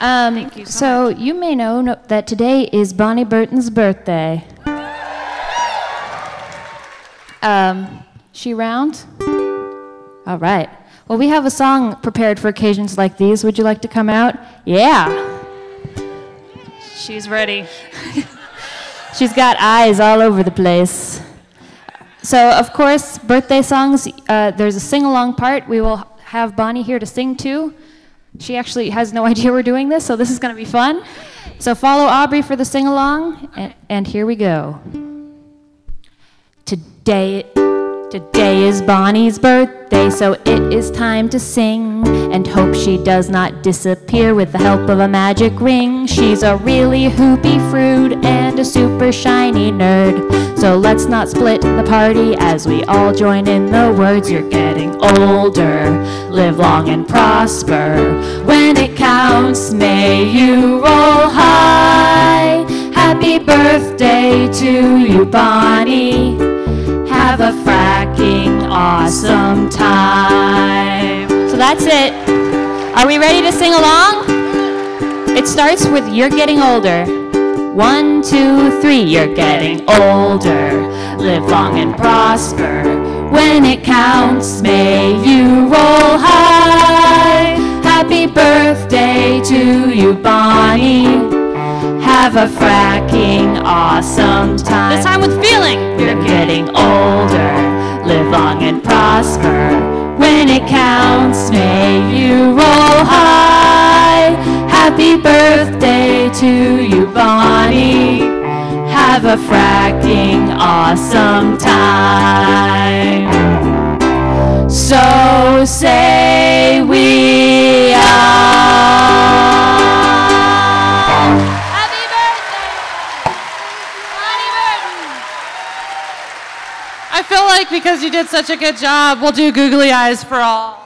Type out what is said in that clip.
Um, Thank you so so you may know no, that today is Bonnie Burton's birthday. Um, she round? All right. Well, we have a song prepared for occasions like these. Would you like to come out? Yeah. She's ready. She's got eyes all over the place. So, of course, birthday songs, uh, there's a sing along part. We will have Bonnie here to sing to. She actually has no idea we're doing this, so this is going to be fun. So, follow Aubrey for the sing along, and, and here we go. Today, today is Bonnie's birthday, so it is time to sing and hope she does not disappear with the help of a magic ring. She's a really hoopy frood and a super shiny nerd. So let's not split the party as we all join in the words. You're getting older, live long and prosper. When it counts, may you roll high. Happy birthday to you, Bonnie. Have a fracking awesome time. So that's it. Are we ready to sing along? It starts with You're Getting Older. One, two, three, you're getting older. Live long and prosper. When it counts, may you roll high. Happy birthday to you, Bonnie. Have a fracking awesome time. This time with feeling. You're getting older, live long and prosper. When it counts, may you roll high. Happy birthday to you, Bonnie. Have a fracking awesome time. So say I feel like because you did such a good job, we'll do googly eyes for all.